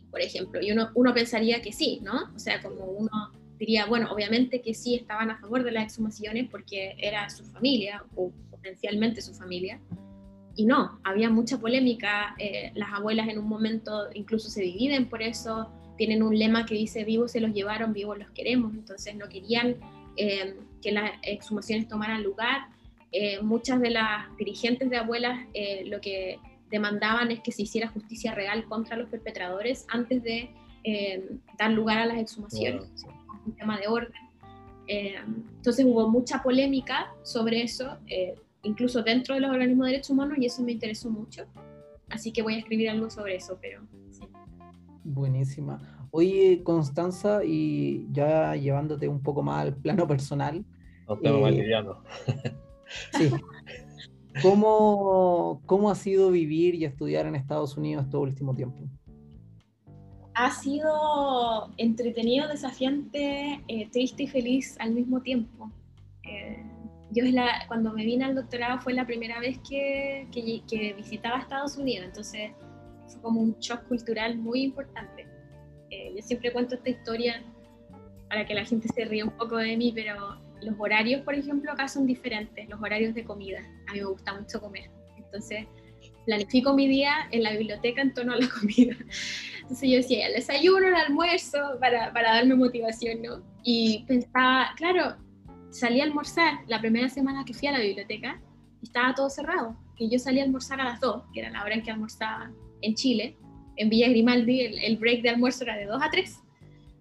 [SPEAKER 3] por ejemplo, y uno, uno pensaría que sí, ¿no? O sea, como uno diría, bueno, obviamente que sí estaban a favor de las exhumaciones porque era su familia o potencialmente su familia, y no, había mucha polémica, eh, las abuelas en un momento incluso se dividen por eso, tienen un lema que dice vivos se los llevaron, vivos los queremos, entonces no querían eh, que las exhumaciones tomaran lugar. Eh, muchas de las dirigentes de abuelas lo que demandaban es que se hiciera justicia real contra los perpetradores antes de dar lugar a las exhumaciones, un tema de orden. entonces hubo mucha polémica sobre eso incluso dentro de los organismos de derechos humanos y eso me interesó mucho. Así que voy a escribir algo sobre eso, pero sí.
[SPEAKER 2] Buenísima. Oye, Constanza, y ya llevándote un poco más al plano personal.
[SPEAKER 1] No tengo eh,
[SPEAKER 2] Sí. ¿Cómo, ¿Cómo ha sido vivir y estudiar en Estados Unidos todo último tiempo?
[SPEAKER 3] Ha sido entretenido, desafiante, eh, triste y feliz al mismo tiempo. Eh, yo la, cuando me vine al doctorado fue la primera vez que, que, visitaba Estados Unidos, entonces fue como un shock cultural muy importante. Eh, yo siempre cuento esta historia para que la gente se ría un poco de mí, pero los horarios, por ejemplo, acá son diferentes, los horarios de comida. A mí me gusta mucho comer. Entonces, planifico mi día en la biblioteca en torno a la comida. Entonces yo decía, el desayuno, el almuerzo, para, para darme motivación, ¿no? Y pensaba, claro, salí a almorzar la primera semana que fui a la biblioteca estaba todo cerrado. Y yo salí a almorzar a las 2, que era la hora en que almorzaba en Chile. En Villa Grimaldi el, break de almuerzo era de 2 a 3.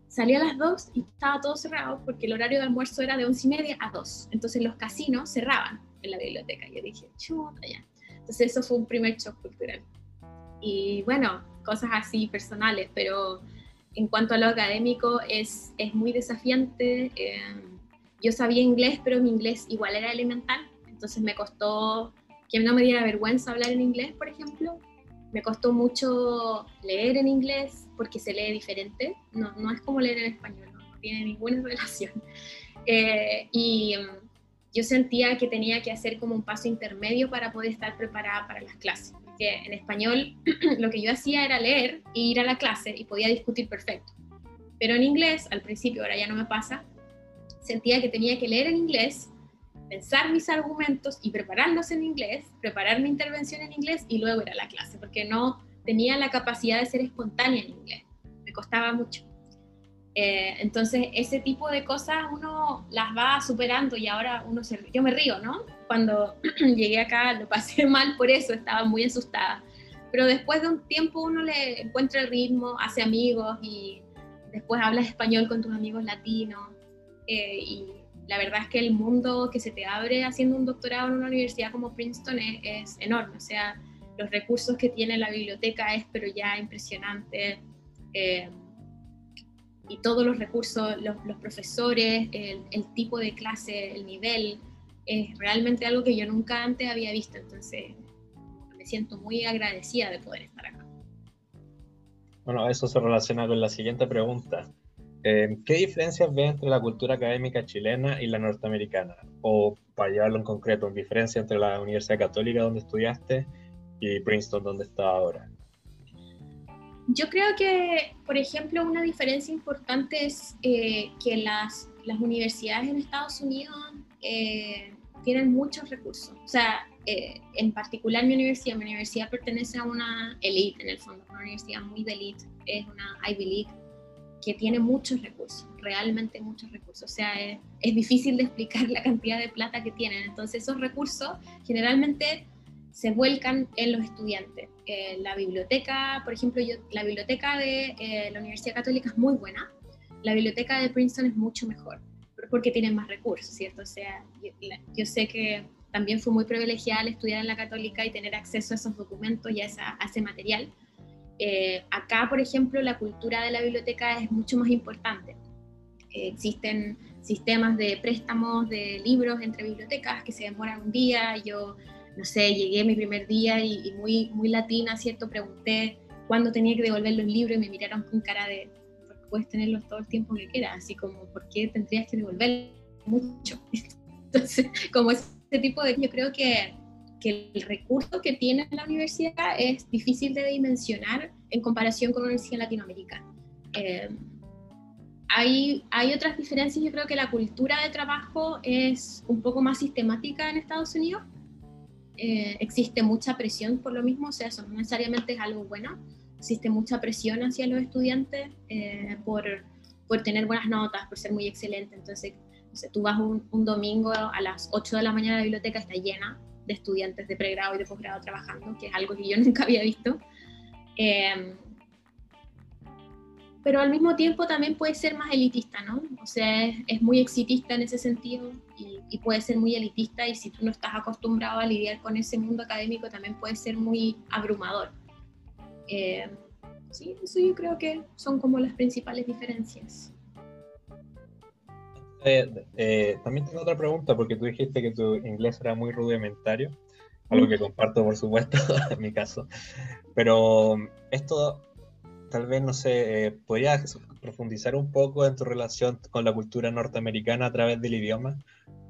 [SPEAKER 3] Salí a las 2 y estaba todo cerrado porque el horario de almuerzo era de 11 y media a 2. Entonces los casinos cerraban en la biblioteca. Yo dije, chuta ya. Entonces eso fue un primer shock cultural. Y bueno, cosas así personales, pero en cuanto a lo académico es, es muy desafiante. Eh, yo sabía inglés, pero mi inglés igual era elemental, entonces me costó que no me diera vergüenza hablar en inglés, por ejemplo. Me costó mucho leer en inglés porque se lee diferente, no, no es como leer en español, no, tiene ninguna relación. Eh, y mm, yo sentía que tenía que hacer como un paso intermedio para poder estar preparada para las clases. Porque en español lo que yo hacía era leer e ir a la clase y podía discutir perfecto. Pero en inglés, al principio, ahora ya no me pasa, sentía que tenía que leer en inglés, pensar mis argumentos y prepararlos en inglés, preparar mi intervención en inglés y luego ir a la clase, porque no tenía la capacidad de ser espontánea en inglés. Me costaba mucho. Eh, entonces, ese tipo de cosas uno las va superando y ahora uno se... Yo me río, ¿no? Cuando llegué acá lo pasé mal por eso, estaba muy asustada. Pero después de un tiempo uno le encuentra el ritmo, hace amigos y después hablas español con tus amigos latinos eh, y la verdad es que el mundo que se te abre haciendo un doctorado en una universidad como Princeton es, enorme, o sea, los recursos que tiene la biblioteca es pero ya impresionante. Eh, y todos los recursos, los, profesores, el, tipo de clase, el nivel, es realmente algo que yo nunca antes había visto, entonces me siento muy agradecida de poder estar acá.
[SPEAKER 1] Bueno, eso se relaciona con la siguiente pregunta. Eh, ¿Qué diferencias ve entre la cultura académica chilena y la norteamericana? O para llevarlo en concreto, ¿en diferencia entre la Universidad Católica donde estudiaste y Princeton donde está ahora?
[SPEAKER 3] Yo creo que, por ejemplo, una diferencia importante es eh, que las universidades en Estados Unidos eh, tienen muchos recursos. O sea, eh, en particular mi universidad, mi universidad pertenece a una elite en el fondo, una universidad muy de elite, es una Ivy League que tiene muchos recursos, realmente muchos recursos. O sea, es difícil de explicar la cantidad de plata que tienen. Entonces esos recursos generalmente se vuelcan en los estudiantes. Eh, la biblioteca, por ejemplo, yo, la biblioteca de eh, la Universidad Católica es muy buena, la biblioteca de Princeton es mucho mejor, porque tienen más recursos, ¿cierto? O sea, yo, sé que también fue muy privilegiada estudiar en la Católica y tener acceso a esos documentos y a, ese material. Eh, acá, por ejemplo, la cultura de la biblioteca es mucho más importante. existen sistemas de préstamos de libros entre bibliotecas que se demoran un día. Yo no sé, llegué mi primer día y, muy, muy latina, ¿cierto? Pregunté cuándo tenía que devolver los libros y me miraron con cara de, puedes tenerlos todo el tiempo que quieras, así como, ¿por qué tendrías que devolver mucho? Entonces, como ese tipo de... Yo creo que, que el recurso que tiene la universidad es difícil de dimensionar en comparación con una universidad latinoamericana. Eh, hay, hay, otras diferencias, yo creo que la cultura de trabajo es un poco más sistemática en Estados Unidos. Eh, existe mucha presión por lo mismo, o sea, eso no necesariamente es algo bueno, existe mucha presión hacia los estudiantes eh, por, por, tener buenas notas, por ser muy excelente. Entonces, tú vas un, un, domingo a las 8 de la mañana, la biblioteca está llena de estudiantes de pregrado y de posgrado trabajando, que es algo que yo nunca había visto. Eh, pero al mismo tiempo también puede ser más elitista, ¿no? O sea, es, muy exitista en ese sentido y, puede ser muy elitista y si tú no estás acostumbrado a lidiar con ese mundo académico también puede ser muy abrumador. Eh, sí, eso yo creo que son como las principales diferencias.
[SPEAKER 1] Eh, eh, también tengo otra pregunta porque tú dijiste que tu inglés era muy rudimentario, algo que comparto por supuesto en mi caso, pero esto tal vez, no sé, eh, ¿podrías profundizar un poco en tu relación con la cultura norteamericana a través del idioma?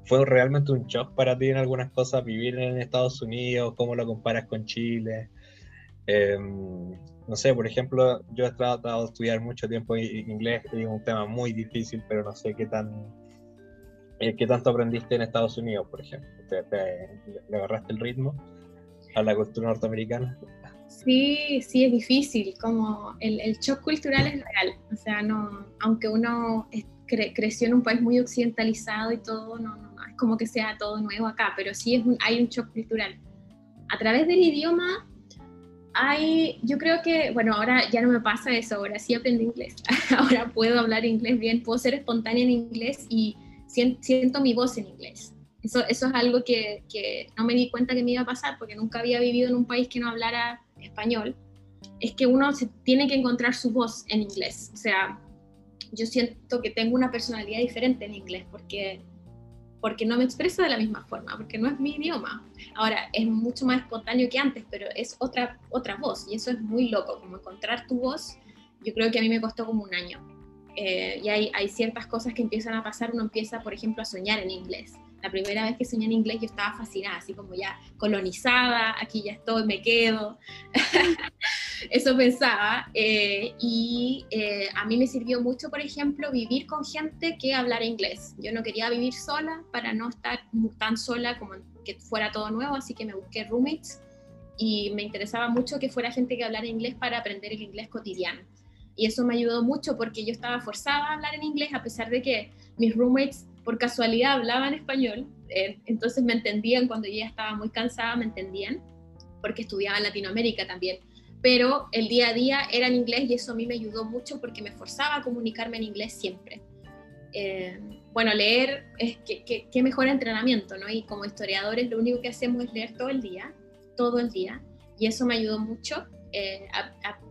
[SPEAKER 1] ¿Fue realmente un shock para ti en algunas cosas vivir en Estados Unidos? ¿Cómo lo comparas con Chile? Em, no sé, por ejemplo, yo he tratado de estudiar mucho tiempo inglés, es un tema muy difícil, pero no sé qué tan eh, qué tanto aprendiste en Estados Unidos, por ejemplo. le agarraste el ritmo a la cultura norteamericana?
[SPEAKER 3] Sí, sí, es difícil, como el, el shock cultural es real, o sea, no, aunque uno creció en un país muy occidentalizado y todo, no, no, es como que sea todo nuevo acá, pero sí es hay un shock cultural. A través del idioma hay, yo creo que, bueno, ahora ya no me pasa eso, ahora sí aprendí inglés, ahora puedo hablar inglés bien, puedo ser espontánea en inglés y siento mi voz en inglés. Eso, eso es algo que, que, no me di cuenta que me iba a pasar porque nunca había vivido en un país que no hablara español, es que uno se tiene que encontrar su voz en inglés. O sea, yo siento que tengo una personalidad diferente en inglés porque, porque no me expreso de la misma forma, porque no es mi idioma. Ahora, es mucho más espontáneo que antes, pero es otra, otra voz y eso es muy loco, como encontrar tu voz. Yo creo que a mí me costó como un año. Eh, y hay, hay ciertas cosas que empiezan a pasar, uno empieza, por ejemplo, a soñar en inglés la primera vez que soñé en inglés yo estaba fascinada, así como ya colonizada, aquí ya estoy, me quedo. Eso pensaba. Eh, y eh, a mí me sirvió mucho, por ejemplo, vivir con gente que hablara inglés. Yo no quería vivir sola para no estar tan sola como que fuera todo nuevo, así que me busqué roommates y me interesaba mucho que fuera gente que hablara inglés para aprender el inglés cotidiano. Y eso me ayudó mucho porque yo estaba forzada a hablar en inglés a pesar de que mis roommates por casualidad hablaban español, eh, entonces me entendían cuando yo ya estaba muy cansada, me entendían, porque estudiaba en Latinoamérica también. Pero el día a día era en inglés y eso a mí me ayudó mucho porque me forzaba a comunicarme en inglés siempre. Eh, bueno, leer es que, que, mejor entrenamiento, ¿no? Y como historiadores lo único que hacemos es leer todo el día, todo el día, y eso me ayudó mucho. Eh,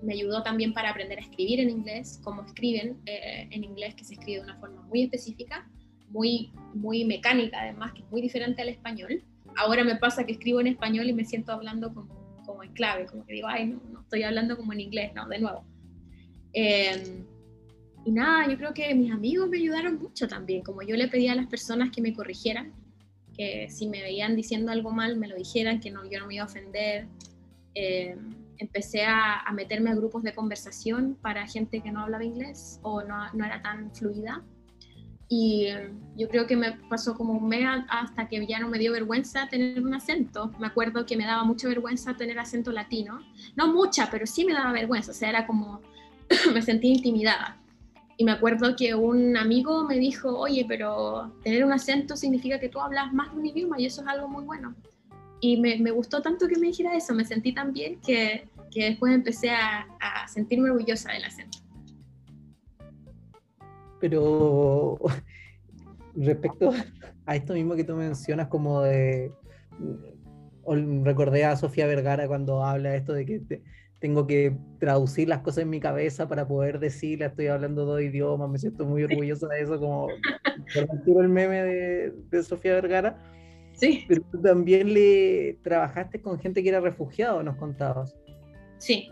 [SPEAKER 3] me ayudó también para aprender a escribir en inglés, cómo escriben en inglés, que se escribe de una forma muy específica muy, muy mecánica además, que es muy diferente al español. Ahora me pasa que escribo en español y me siento hablando como, como en clave, como que digo, ay, no, no estoy hablando como en inglés, no, de nuevo. Em, y nada, yo creo que mis amigos me ayudaron mucho también, como yo le pedía a las personas que me corrigieran, que si me veían diciendo algo mal me lo dijeran, que no, yo no me iba a ofender. Em, empecé a, a, meterme a grupos de conversación para gente que no hablaba inglés o no, no era tan fluida y yo creo que me pasó como un mes hasta que ya no me dio vergüenza tener un acento. Me acuerdo que me daba mucha vergüenza tener acento latino. No mucha, pero sí me daba vergüenza. O sea, era como, me sentía intimidada. Y me acuerdo que un amigo me dijo, oye, pero tener un acento significa que tú hablas más de un idioma y eso es algo muy bueno. Y me, me gustó tanto que me dijera eso, me sentí tan bien que, que después empecé a, a sentirme orgullosa del acento
[SPEAKER 2] pero respecto a esto mismo que tú mencionas, como de. Recordé a Sofía Vergara cuando habla esto de que tengo que traducir las cosas en mi cabeza para poder decirle, estoy hablando dos idiomas, me siento muy orgullosa de eso, como por el meme de, de Sofía Vergara.
[SPEAKER 3] Sí.
[SPEAKER 2] Pero tú también le trabajaste con gente que era refugiado, nos contabas.
[SPEAKER 3] Sí,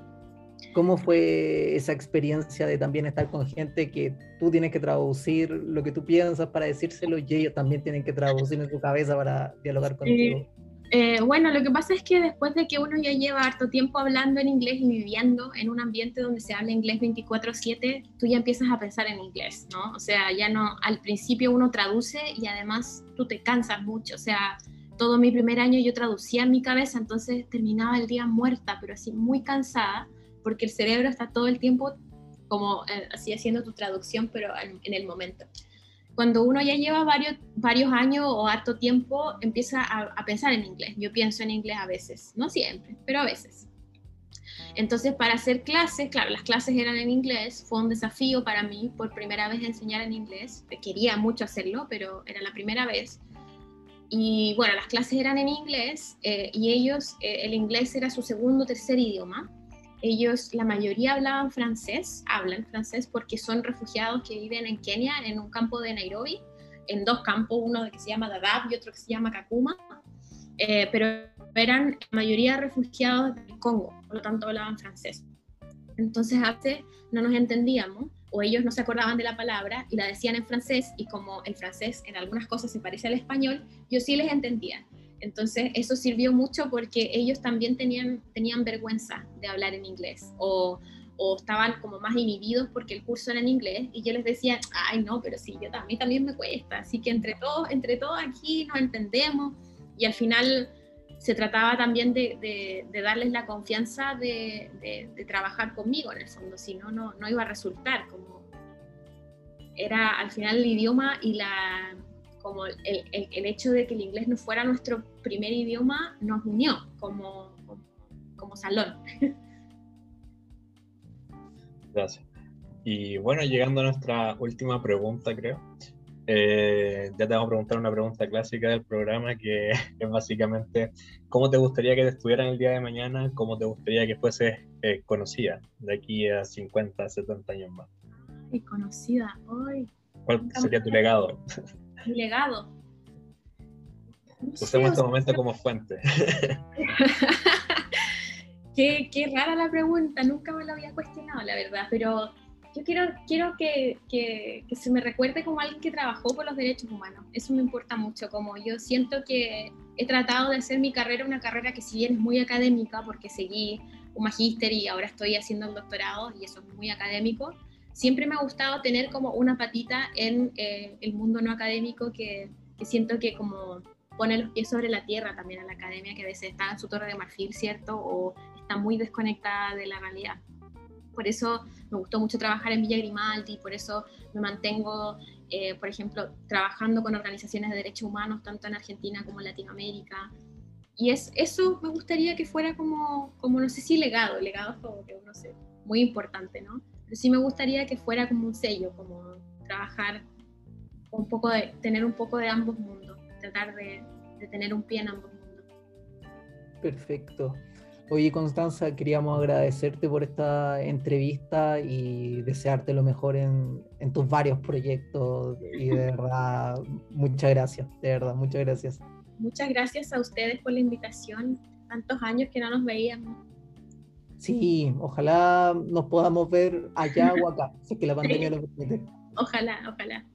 [SPEAKER 2] ¿Cómo fue esa experiencia de también estar con gente que tú tienes que traducir lo que tú piensas para decírselo y ellos también tienen que traducir en su cabeza para dialogar contigo?
[SPEAKER 3] Eh, bueno, lo que pasa es que después de que uno ya lleva harto tiempo hablando en inglés y viviendo en un ambiente donde se habla inglés 24/7, tú ya empiezas a pensar en inglés, ¿no? O sea, ya no, al principio uno traduce y además tú te cansas mucho, o sea, todo mi primer año yo traducía en mi cabeza, entonces terminaba el día muerta, pero así muy cansada porque el cerebro está todo el tiempo como eh, así haciendo tu traducción, pero en, el momento. Cuando uno ya lleva varios, varios años o harto tiempo, empieza a, pensar en inglés. Yo pienso en inglés a veces, no siempre, pero a veces. Entonces, para hacer clases, claro, las clases eran en inglés, fue un desafío para mí por primera vez enseñar en inglés. Quería mucho hacerlo, pero era la primera vez. Y bueno, las clases eran en inglés eh, y ellos, eh, el inglés era su segundo o tercer idioma ellos, la mayoría hablaban francés, hablan francés porque son refugiados que viven en Kenia, en un campo de Nairobi, en dos campos, uno que se llama Dadaab y otro que se llama Kakuma, eh, pero eran la mayoría refugiados del Congo, por lo tanto hablaban francés. Entonces a veces no nos entendíamos o ellos no se acordaban de la palabra y la decían en francés y como el francés en algunas cosas se parece al español, yo sí les entendía. Entonces eso sirvió mucho porque ellos también tenían, tenían vergüenza de hablar en inglés o, o, estaban como más inhibidos porque el curso era en inglés y yo les decía, ay no, pero sí, yo, a mí también me cuesta, así que entre todos, entre todos aquí nos entendemos y al final se trataba también de, de, darles la confianza de, de, trabajar conmigo en el fondo, si no, no, no iba a resultar como era al final el idioma y la como el, el, hecho de que el inglés no fuera nuestro primer idioma nos unió como, como, salón.
[SPEAKER 1] Gracias. Y bueno, llegando a nuestra última pregunta, creo. Eh, ya te vamos a preguntar una pregunta clásica del programa que es básicamente ¿cómo te gustaría que te estuvieran el día de mañana? ¿Cómo te gustaría que fuese eh, conocida de aquí a 50, 70 años más?
[SPEAKER 3] Y conocida hoy.
[SPEAKER 1] ¿Cuál sería tu legado?
[SPEAKER 3] Mi legado.
[SPEAKER 1] Usemos este momento como fuente.
[SPEAKER 3] qué, qué, rara la pregunta, nunca me lo había cuestionado, la verdad, pero yo quiero, quiero que, que, que, se me recuerde como alguien que trabajó por los derechos humanos. Eso me importa mucho, como yo siento que he tratado de hacer mi carrera una carrera que si bien es muy académica, porque seguí un magíster y ahora estoy haciendo el doctorado y eso es muy académico, siempre me ha gustado tener como una patita en eh, el mundo no académico que, siento que como pone los pies sobre la tierra también a la academia, que a veces está en su torre de marfil, ¿cierto? O está muy desconectada de la realidad. Por eso me gustó mucho trabajar en Villa Grimaldi, por eso me mantengo, eh, por ejemplo, trabajando con organizaciones de derechos humanos, tanto en Argentina como en Latinoamérica. Y es, eso me gustaría que fuera como, como, no sé si legado, legado es como que uno sé, muy importante, ¿no? Sí me gustaría que fuera como un sello, como trabajar un poco de, tener un poco de ambos mundos, tratar de, tener un pie en ambos mundos.
[SPEAKER 2] Perfecto. Oye, Constanza, queríamos agradecerte por esta entrevista y desearte lo mejor en, en, tus varios proyectos. Y de verdad, muchas gracias, de verdad, muchas gracias.
[SPEAKER 3] Muchas gracias a ustedes por la invitación. Tantos años que no nos veíamos.
[SPEAKER 2] Sí, ojalá nos podamos ver allá o acá, si es que la pandemia lo permite.
[SPEAKER 3] Ojalá, ojalá.